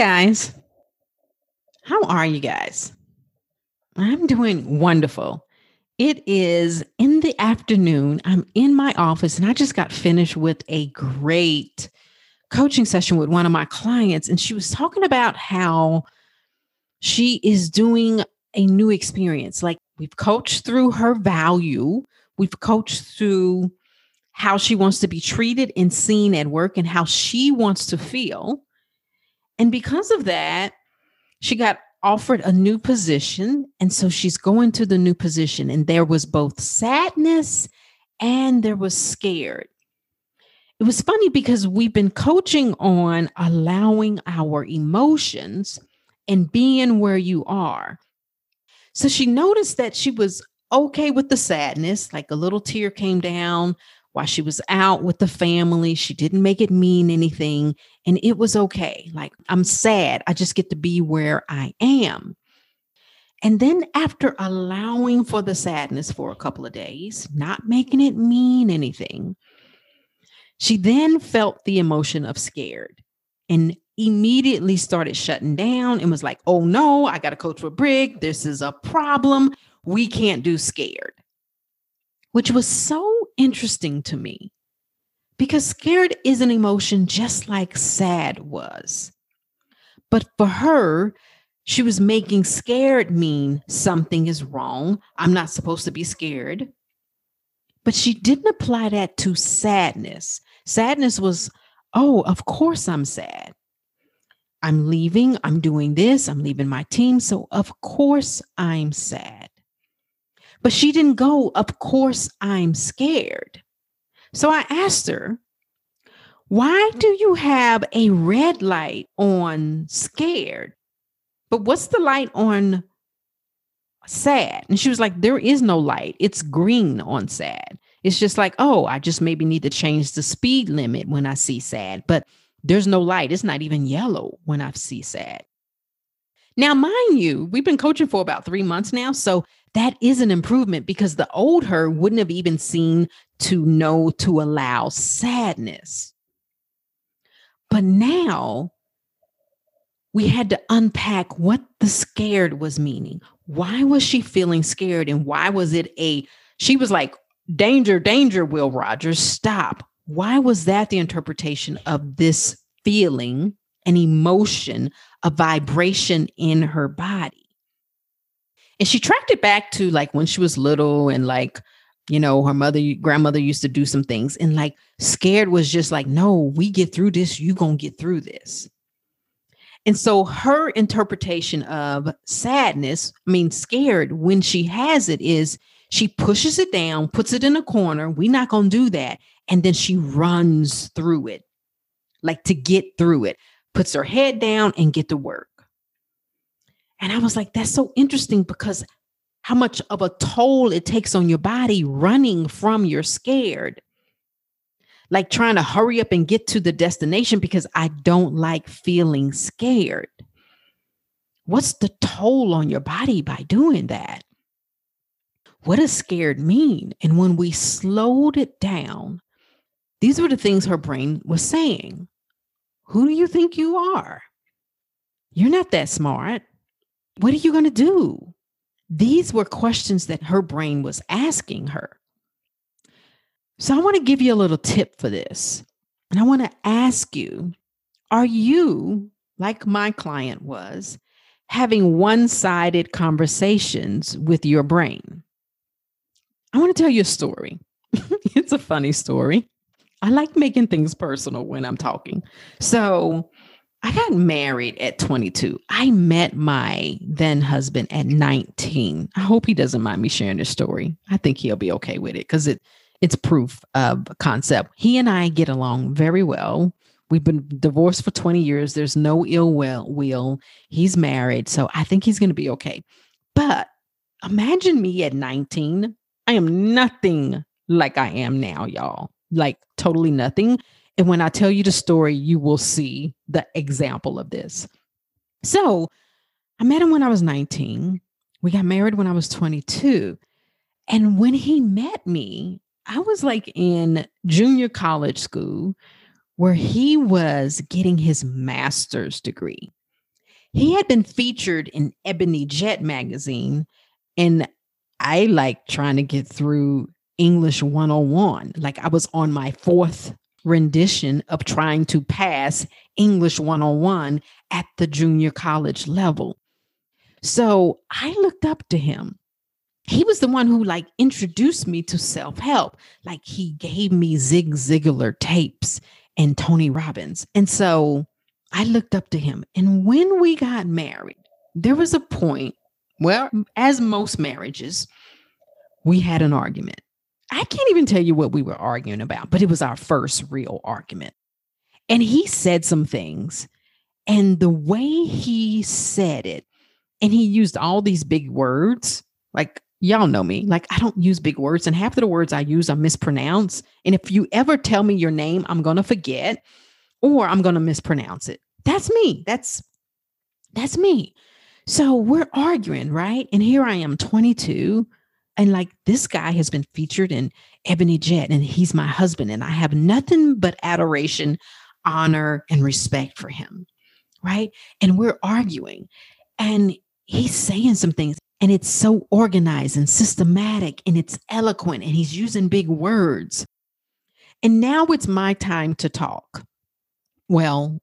Guys, how are you guys? I'm doing wonderful. It is in the afternoon. I'm in my office and I just got finished with a great coaching session with one of my clients. And she was talking about how she is doing a new experience. Like we've coached through her value, we've coached through how she wants to be treated and seen at work and how she wants to feel. And because of that, she got offered a new position. And so she's going to the new position. And there was both sadness and there was scared. It was funny because we've been coaching on allowing our emotions and being where you are. So she noticed that she was okay with the sadness, like a little tear came down, while she was out with the family. She didn't make it mean anything. And it was okay. Like, I'm sad. I just get to be where I am. And then, after allowing for the sadness for a couple of days, not making it mean anything, she then felt the emotion of scared and immediately started shutting down and was like, oh no, I got to coach with Brig. This is a problem. We can't do scared, which was so interesting to me because scared is an emotion just like sad was. But for her, she was making scared mean something is wrong. I'm not supposed to be scared. But she didn't apply that to sadness. Sadness was, oh, of course I'm sad. I'm leaving. I'm doing this. I'm leaving my team. So, of course, I'm sad. But she didn't go, Of course, I'm scared. So I asked her, Why do you have a red light on scared? But what's the light on sad? And she was like, There is no light. It's green on sad. It's just like, Oh, I just maybe need to change the speed limit when I see sad. But there's no light. It's not even yellow when I see sad. Now, mind you, we've been coaching for about three months now. So that is an improvement because the old her wouldn't have even seen to know to allow sadness. But now we had to unpack what the scared was meaning. Why was she feeling scared? And why was it a, she was like, danger, danger, Will Rogers, stop. Why was that the interpretation of this feeling, and emotion, a vibration in her body? And she tracked it back to like when she was little and like, you know, her mother, grandmother used to do some things and like scared was just like, no, we get through this, you gonna get through this. And so her interpretation of sadness, I mean, scared when she has it is she pushes it down, puts it in a corner. We're not going to do that. And then she runs through it, like to get through it, puts her head down and get to work. And I was like, that's so interesting because how much of a toll it takes on your body running from your scared. Like trying to hurry up and get to the destination because I don't like feeling scared. What's the toll on your body by doing that? What does scared mean? And when we slowed it down, these were the things her brain was saying. Who do you think you are? You're not that smart. What are you going to do? These were questions that her brain was asking her. So I want to give you a little tip for this. And I want to ask you are you, like my client was, having one sided conversations with your brain? I want to tell you a story. it's a funny story. I like making things personal when I'm talking. So I got married at 22. I met my then husband at 19. I hope he doesn't mind me sharing this story. I think he'll be okay with it because it it's proof of concept. He and I get along very well. We've been divorced for 20 years. There's no ill will. will. He's married. So I think he's going to be okay. But imagine me at 19. I am nothing like I am now, y'all. Like totally nothing. And when I tell you the story, you will see the example of this. So I met him when I was 19. We got married when I was 22. And when he met me, I was like in junior college school where he was getting his master's degree. He had been featured in Ebony Jet magazine, and I like trying to get through English 101. Like I was on my fourth rendition of trying to pass English 101 at the junior college level. So I looked up to him. He was the one who like introduced me to self-help. Like he gave me Zig Ziglar tapes and Tony Robbins. And so I looked up to him. And when we got married, there was a point where, as most marriages, we had an argument. I can't even tell you what we were arguing about, but it was our first real argument. And he said some things, and the way he said it, and he used all these big words, like y'all know me, like I don't use big words, and half of the words I use I mispronounce. And if you ever tell me your name, I'm gonna forget or I'm gonna mispronounce it. That's me. That's that's me. So we're arguing, right? And here I am, 22 and like this guy has been featured in Ebony Jet, and he's my husband, and I have nothing but adoration, honor, and respect for him. Right. And we're arguing, and he's saying some things, and it's so organized and systematic, and it's eloquent, and he's using big words. And now it's my time to talk. Well,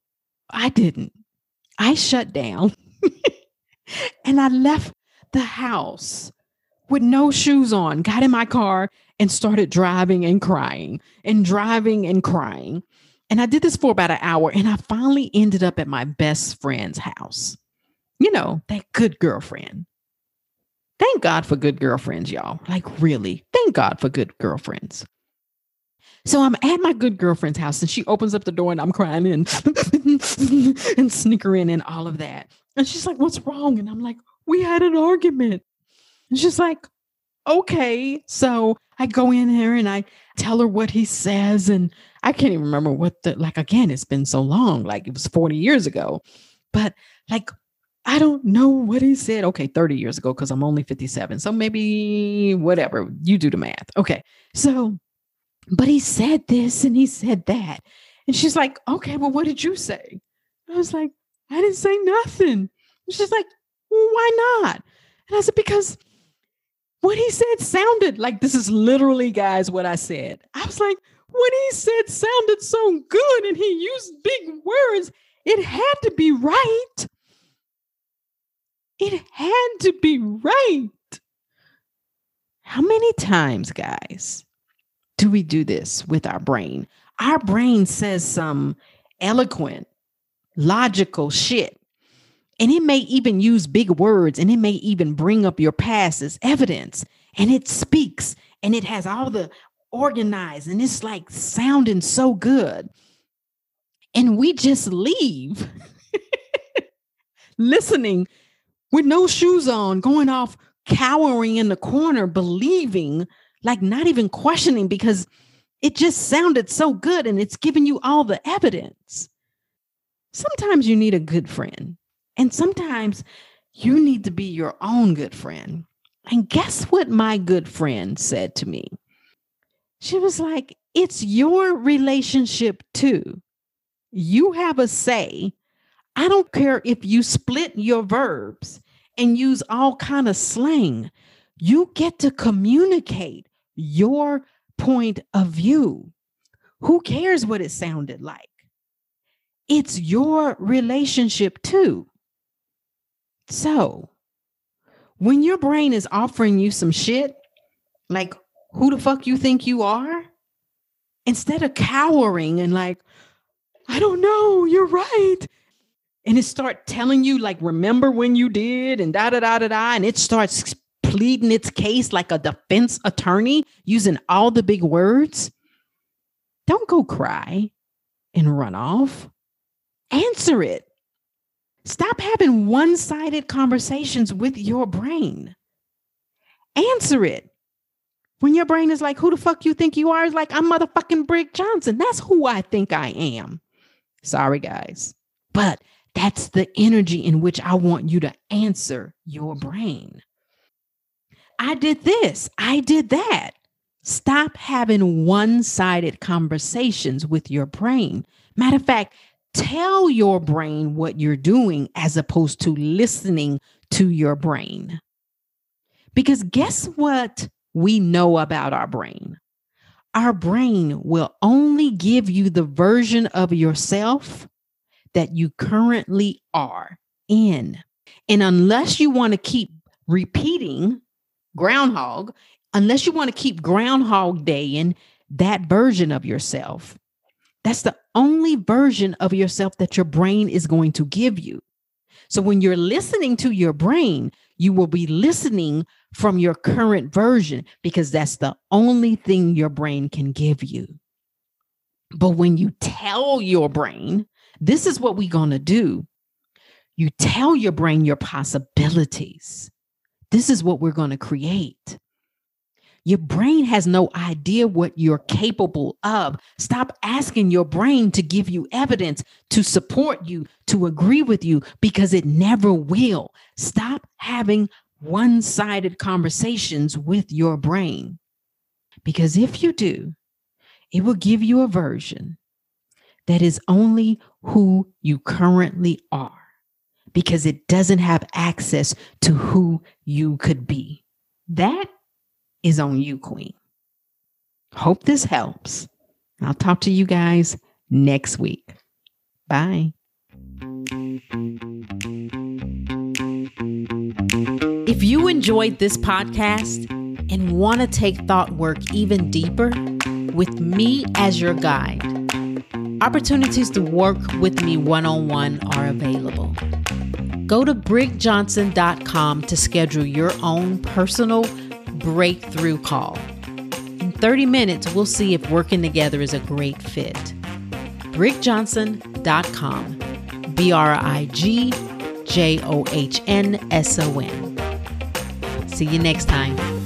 I didn't. I shut down and I left the house with no shoes on, got in my car and started driving and crying and driving and crying. And I did this for about an hour and I finally ended up at my best friend's house. You know, that good girlfriend. Thank God for good girlfriends, y'all. Like, really, thank God for good girlfriends. So I'm at my good girlfriend's house and she opens up the door and I'm crying and, and snickering and all of that. And she's like, What's wrong? And I'm like, We had an argument. And she's like, okay. So I go in here and I tell her what he says. And I can't even remember what the, like, again, it's been so long, like it was 40 years ago. But like, I don't know what he said. Okay, 30 years ago, because I'm only 57. So maybe whatever, you do the math. Okay. So, but he said this and he said that. And she's like, okay, well, what did you say? I was like, I didn't say nothing. And she's like, well, why not? And I said, because what he said sounded like this is literally, guys, what I said. I was like, what he said sounded so good and he used big words. It had to be right. It had to be right. How many times, guys, do we do this with our brain? Our brain says some eloquent, logical shit and it may even use big words and it may even bring up your past as evidence. And it speaks and it has all the organized and it's like sounding so good. And we just leave listening with no shoes on, going off cowering in the corner, believing, like not even questioning because it just sounded so good and it's giving you all the evidence. Sometimes you need a good friend and sometimes you need to be your own good friend. And guess what my good friend said to me? She was like, It's your relationship too. You have a say. I don't care if you split your verbs and use all kind of slang. You get to communicate your point of view. Who cares what it sounded like? It's your relationship too. So, when your brain is offering you some shit, like who the fuck you think you are, instead of cowering and like, I don't know, you're right. And it start telling you, like, remember when you did and da da da da da, and it starts pleading its case like a defense attorney using all the big words. Don't go cry and run off. Answer it. Stop having one sided conversations with your brain. Answer it. When your brain is like, who the fuck you think you are? It's like, I'm motherfucking Brig Johnson. That's who I think I am. Sorry, guys. But that's the energy in which I want you to answer your brain. I did this, I did that. Stop having one sided conversations with your brain. Matter of fact, tell your brain what you're doing as opposed to listening to your brain. Because guess what we know about our brain? Our brain will only give you the version of yourself that you currently are in. And unless you want to keep repeating groundhog, unless you want to keep groundhog day in that version of yourself, that's the only version of yourself that your brain is going to give you. So when you're listening to your brain, you will be listening from your current version because that's the only thing your brain can give you. But when you tell your brain, this is what we're going to do, you tell your brain your possibilities. This is what we're going to create. Your brain has no idea what you're capable of. Stop asking your brain to give you evidence, to support you, to agree with you, because it never will. Stop having one sided conversations with your brain. Because if you do, it will give you a version that is only who you currently are because it doesn't have access to who you could be. That is on you, Queen. Hope this helps. I'll talk to you guys next week. Bye. If you enjoyed this podcast and want to take thought work even deeper with me as your guide, opportunities to work with me one on one are available. Go to brigjohnson.com to schedule your own personal breakthrough call. In 30 minutes, we'll see if working together is a great fit. brigjohnson.com. B R I G J O H N S O N. See you next time.